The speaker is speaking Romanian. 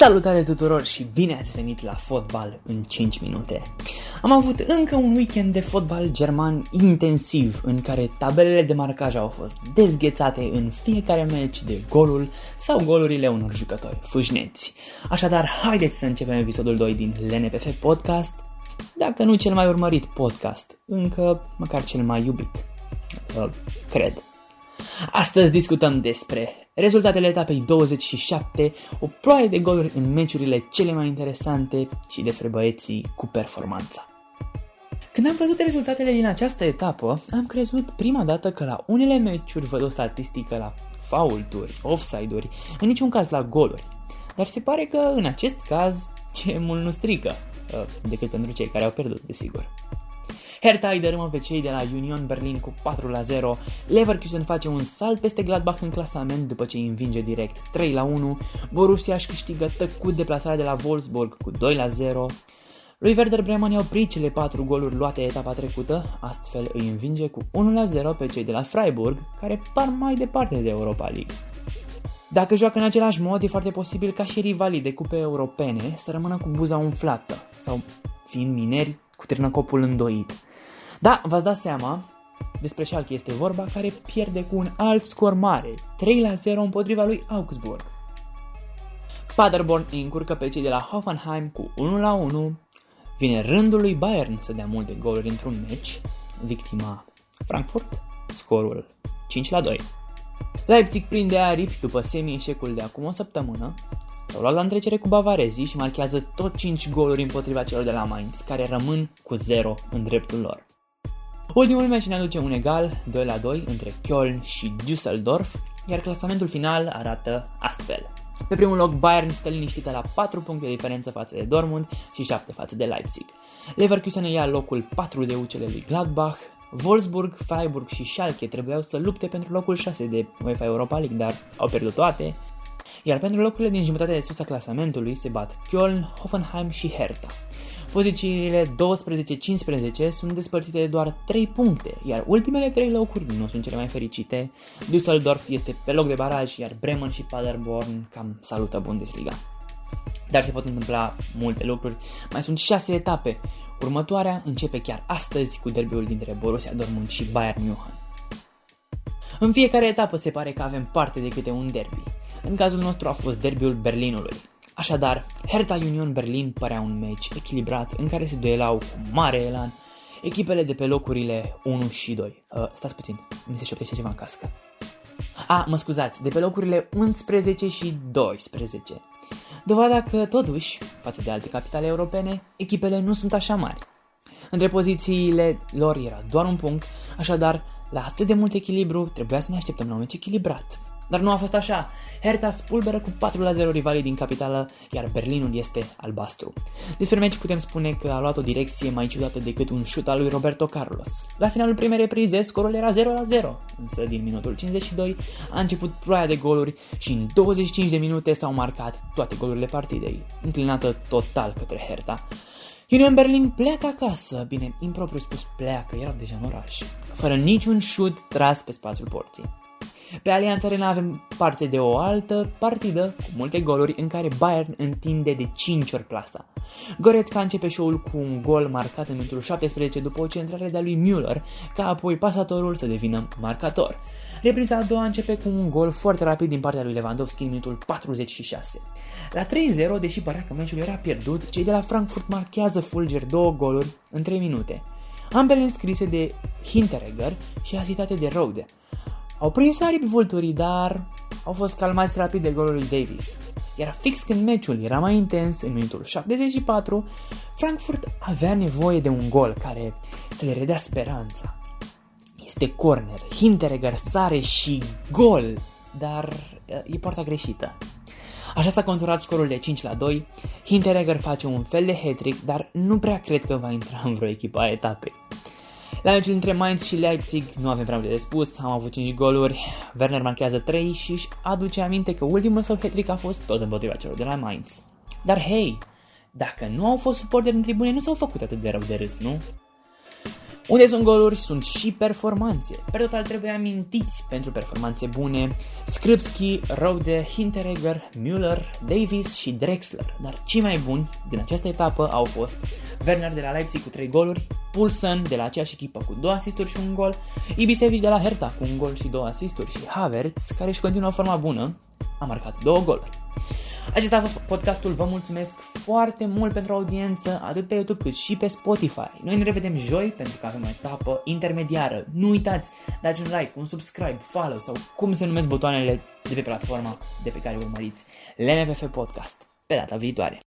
Salutare tuturor și bine ați venit la fotbal în 5 minute. Am avut încă un weekend de fotbal german intensiv în care tabelele de marcaj au fost dezghețate în fiecare meci de golul sau golurile unor jucători fâșneți. Așadar, haideți să începem episodul 2 din LNPF Podcast, dacă nu cel mai urmărit podcast, încă măcar cel mai iubit. Uh, cred. Astăzi discutăm despre rezultatele etapei 27, o ploaie de goluri în meciurile cele mai interesante și despre băieții cu performanța. Când am văzut rezultatele din această etapă, am crezut prima dată că la unele meciuri văd o statistică la faulturi, offside-uri, în niciun caz la goluri. Dar se pare că în acest caz ce mult nu strică, uh, decât pentru cei care au pierdut, desigur. Hertha îi dărâmă pe cei de la Union Berlin cu 4 la 0, Leverkusen face un salt peste Gladbach în clasament după ce îi învinge direct 3 la 1, Borussia își câștigă tăcut deplasarea de la Wolfsburg cu 2 la 0, lui Werder Bremen i-au oprit cele 4 goluri luate etapa trecută, astfel îi învinge cu 1 la 0 pe cei de la Freiburg, care par mai departe de Europa League. Dacă joacă în același mod, e foarte posibil ca și rivalii de cupe europene să rămână cu buza umflată sau, fiind mineri, cu târnăcopul îndoit. Da, v-ați dat seama, despre Schalke este vorba, care pierde cu un alt scor mare, 3 la 0 împotriva lui Augsburg. Paderborn îi încurcă pe cei de la Hoffenheim cu 1 la 1, vine rândul lui Bayern să dea multe goluri într-un meci, victima Frankfurt, scorul 5 la 2. Leipzig prinde aripi după semi-eșecul de acum o săptămână, s-au luat la întrecere cu bavarezii și marchează tot 5 goluri împotriva celor de la Mainz, care rămân cu 0 în dreptul lor. Ultimul meci ne aduce un egal, 2 la 2, între Köln și Düsseldorf, iar clasamentul final arată astfel. Pe primul loc, Bayern stă liniștită la 4 puncte de diferență față de Dortmund și 7 față de Leipzig. Leverkusen ia locul 4 de ucele lui Gladbach, Wolfsburg, Freiburg și Schalke trebuiau să lupte pentru locul 6 de UEFA Europa League, dar au pierdut toate, iar pentru locurile din jumătatea de sus a clasamentului se bat Köln, Hoffenheim și Hertha. Pozițiile 12-15 sunt despărțite de doar 3 puncte, iar ultimele 3 locuri nu sunt cele mai fericite. Düsseldorf este pe loc de baraj, iar Bremen și Paderborn cam salută Bundesliga. Dar se pot întâmpla multe lucruri. Mai sunt 6 etape. Următoarea începe chiar astăzi cu derbiul dintre Borussia Dortmund și Bayern München. În fiecare etapă se pare că avem parte de câte un derby. În cazul nostru a fost derbiul Berlinului. Așadar, Hertha Union Berlin părea un meci echilibrat în care se duelau cu mare elan echipele de pe locurile 1 și 2. Uh, stați puțin, mi se șoptește ceva în cască. A, mă scuzați, de pe locurile 11 și 12. Dovada că, totuși, față de alte capitale europene, echipele nu sunt așa mari. Între pozițiile lor era doar un punct, așadar, la atât de mult echilibru, trebuia să ne așteptăm la un meci echilibrat. Dar nu a fost așa. Hertha spulberă cu 4 la 0 rivalii din capitală, iar Berlinul este albastru. Despre meci putem spune că a luat o direcție mai ciudată decât un șut al lui Roberto Carlos. La finalul primei reprize, scorul era 0 la 0, însă din minutul 52 a început ploaia de goluri și în 25 de minute s-au marcat toate golurile partidei, înclinată total către Hertha. Union Berlin pleacă acasă, bine, impropriu spus pleacă, erau deja în oraș, fără niciun șut tras pe spațiul porții. Pe Allianz Arena avem parte de o altă partidă cu multe goluri în care Bayern întinde de 5 ori plasa. Goretzka începe show-ul cu un gol marcat în minutul 17 după o centrare de-a lui Müller, ca apoi pasatorul să devină marcator. Repriza a doua începe cu un gol foarte rapid din partea lui Lewandowski în minutul 46. La 3-0, deși părea că meciul era pierdut, cei de la Frankfurt marchează fulger două goluri în 3 minute. Ambele înscrise de Hinteregger și asitate de Rode. Au prins aripi vulturii, dar au fost calmați rapid de golul lui Davis. Iar fix când meciul era mai intens, în minutul 74, Frankfurt avea nevoie de un gol care să le redea speranța. Este corner, Hinteregger sare și gol, dar e poarta greșită. Așa s-a conturat scorul de 5 la 2, Hinteregger face un fel de hat dar nu prea cred că va intra în vreo echipă a etapei. La meciul între Mainz și Leipzig nu avem prea multe de spus, am avut 5 goluri, Werner marchează 3 și își aduce aminte că ultimul său hat a fost tot împotriva celor de la Mainz. Dar hei, dacă nu au fost suporteri în tribune, nu s-au făcut atât de rău de râs, nu? Unde sunt goluri, sunt și performanțe. Pe total trebuie amintiți pentru performanțe bune Skripski, Rode, Hinteregger, Müller, Davis și Drexler. Dar cei mai buni din această etapă au fost Werner de la Leipzig cu 3 goluri, Poulsen de la aceeași echipă cu 2 asisturi și un gol, Ibisevic de la Hertha cu un gol și 2 asisturi și Havertz, care își continuă forma bună, a marcat 2 goluri. Acesta a fost podcastul, vă mulțumesc foarte mult pentru audiență, atât pe YouTube cât și pe Spotify. Noi ne revedem joi pentru că avem o etapă intermediară. Nu uitați, dați un like, un subscribe, follow sau cum se numesc butoanele de pe platforma de pe care urmăriți LNPF Podcast. Pe data viitoare!